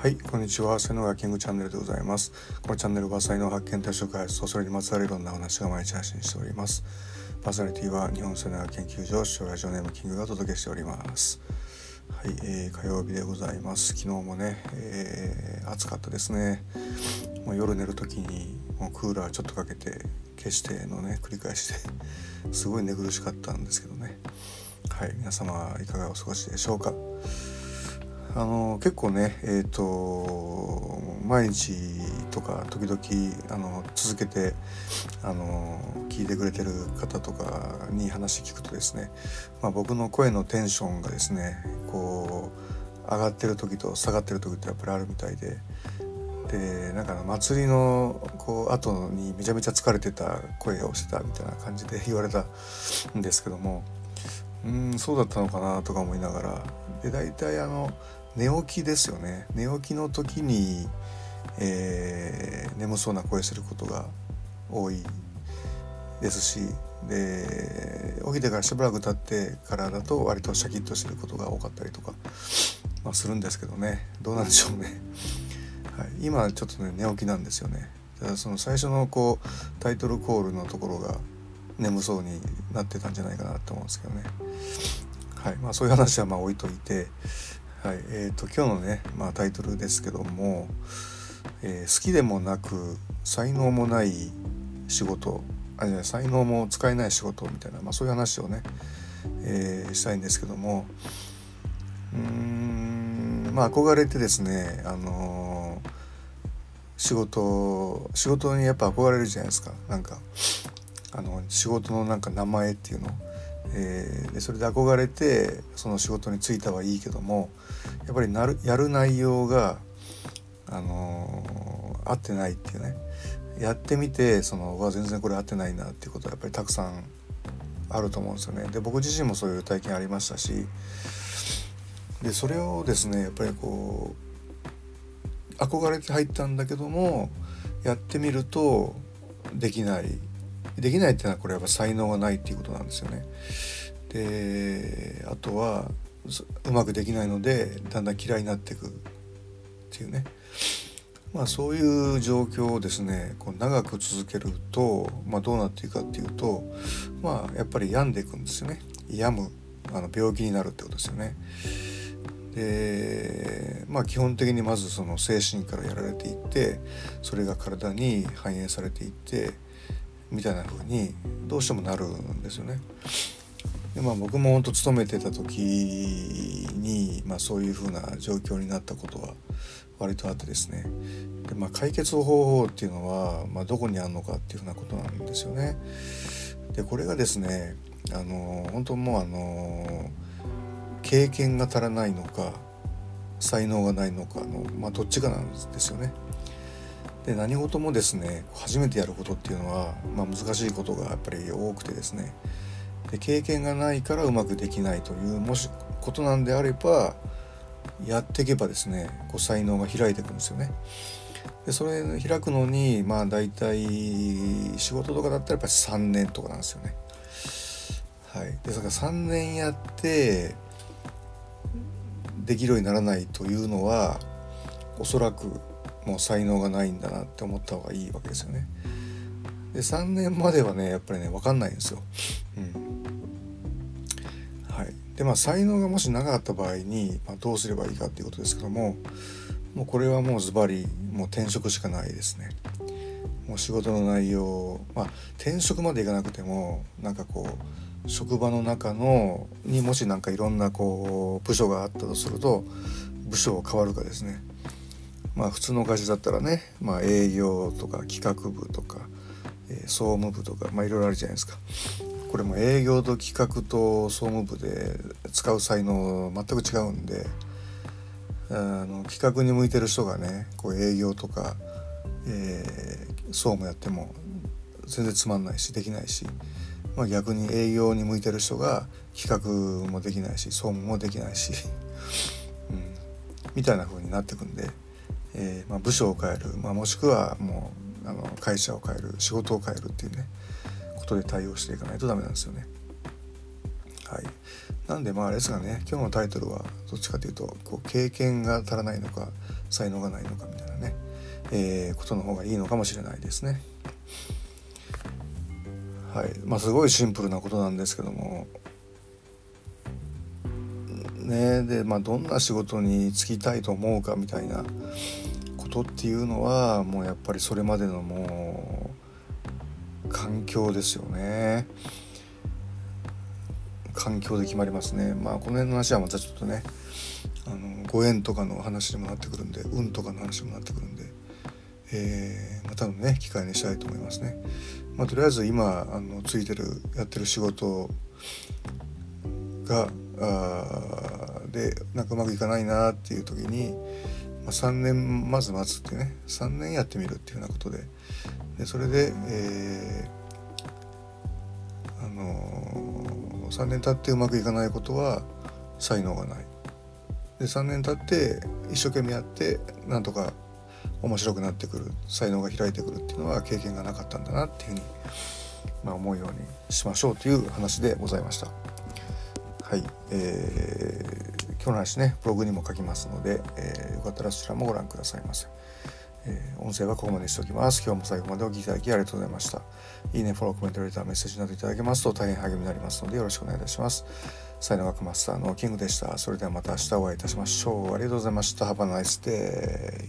はい、こんにちは。才能がキングチャンネルでございます。このチャンネルは才能発見、対象開発とそれにまつわるいろんな話が毎日配信しております。パーソナリティは日本才能学研究所、将来ジオネームキングがお届けしております。はい、えー火曜日でございます。昨日もね、えー暑かったですね。もう夜寝る時にもうクーラーちょっとかけて消してのね繰り返しですごい寝苦しかったんですけどね。はい、皆様いかがお過ごしでしょうか。あの結構ねえっ、と毎日とか時々あの続けてあの聞いてくれてる方とかに話聞くとですね、まあ、僕の声のテンションがですねこう上がってる時と下がってる時ってやっぱりあるみたいで。でなんか祭りのこう後にめちゃめちゃ疲れてた声をしてたみたいな感じで 言われたんですけどもうんそうだったのかなとか思いながらで大体あの寝起きですよね寝起きの時に、えー眠そうな声することが多いですしで起きてからしばらく経ってからだと割とシャキッとしてることが多かったりとか、まあ、するんですけどねどうなんでしょうね。はい、今ちょっとね寝起きなんですよね。だその最初のこうタイトルコールのところが眠そうになってたんじゃないかなと思うんですけどね。はい、まあそういう話はまあ置いといて、はい、えっ、と今日のね、まあ、タイトルですけども、えー好きでもなく才能もない仕事あじゃ才能も使えない仕事みたいな、まあ、そういう話をね、えーしたいんですけどもうんまあ憧れてですねあのー仕事仕事にやっぱ憧れるじゃないですか。なんかあの仕事のなんか名前っていうの、えーでそれで憧れてその仕事に就いたはいいけどもやっぱりなるやる内容があのー合ってないっていうねやってみてそのわ全然これ合ってないなっていうことはやっぱりたくさんあると思うんですよね。で僕自身もそういう体験ありましたしでそれをですねやっぱりこう憧れて入ったんだけどもやってみるとできないできないっていうのはこれやっぱ才能がないっていうことなんですよね。であとはうまくできないのでだんだん嫌いになっていくっていうねまあそういう状況をですねこう長く続けると、まあ、どうなっていくかっていうとまあやっぱり病んでいくんですよね病むあの病気になるってことですよね。でまあ基本的にまずその精神からやられていってそれが体に反映されていってみたいな風にどうしてもなるんですよね。でまあ僕も本当勤めてた時に、まあ、そういう風な状況になったことは割とあってですねで、まあ、解決方法っていうのは、まあ、どこにあるのかっていうふうなことなんですよね。でこれがですねあの本当もうあの経験が足らないのか才能がないのかの、まあ、どっちかなんですよね。で何事もですね初めてやることっていうのは、まあ、難しいことがやっぱり多くてですねで経験がないからうまくできないというもしことなんであればやっていけばですねこう才能が開いていくんですよね。でそれ開くのにまあ大体仕事とかだったらやっぱり3年とかなんですよね。はい、でそれから3年やってできるようにならないというのはおそらくもう才能がないんだなって思った方がいいわけですよね。で3年まではねやっぱりね分かんないんですよ。うんはい、でまあ才能がもしなかった場合に、まあ、どうすればいいかっていうことですけどももうこれはもうズバリもう転職しかないですね。もう仕事の内容まあ転職までいかなくてもなんかこう職場の中のにもしなんかいろんなこう部署があったとすると部署を変わるかですねまあ普通の会社だったらね、まあ、営業とか企画部とか、えー総務部とかまあいろいろあるじゃないですか。これも営業と企画と総務部で使う才能全く違うんであの企画に向いてる人がねこう営業とか、えー総務やっても全然つまんないしできないし、まあ、逆に営業に向いてる人が企画もできないし総務もできないし、うん、みたいな風になってくんで、えーまあ、部署を変える、まあ、もしくはもうあの会社を変える仕事を変えるっていうねことで対応していかないとダメなんですよね。はい、なんでまあですがね今日のタイトルはどっちかというとこう経験が足らないのか才能がないのかみたいなね、えー、ことの方がいいのかもしれないですね。はいまあ、すごいシンプルなことなんですけどもねでまあどんな仕事に就きたいと思うかみたいなことっていうのはもうやっぱりそれまでのもう環境ですよね。環境で決まりますねまあこの辺の話はまたちょっとねあのご縁とかの話にもなってくるんで運とかの話にもなってくるんで、えー、またのね機会にしたいと思いますね。まあ、とりあえず今あのついてるやってる仕事があでなんかうまくいかないなっていう時に、まあ、3年まず待つってね3年やってみるっていうようなことででそれで、えー、あのー、3年経ってうまくいかないことは才能がない。で3年経って一生懸命やってなんとか面白くなってくる才能が開いてくるっていうのは経験がなかったんだなっていうふうに、まあ、思うようにしましょうという話でございました。はい、えー、今日の話ねブログにも書きますので、えー、よかったらそちらもご覧くださいませ。えー、音声はここまでにしておきます。今日も最後までお聴きいただきありがとうございました。いいね、フォロー、コメント、レター、メッセージなどいただけますと大変励みになりますのでよろしくお願いいたします。才能学マスターのキングでした。それではまた明日お会いいたしましょう。ありがとうございました。Have a nice day.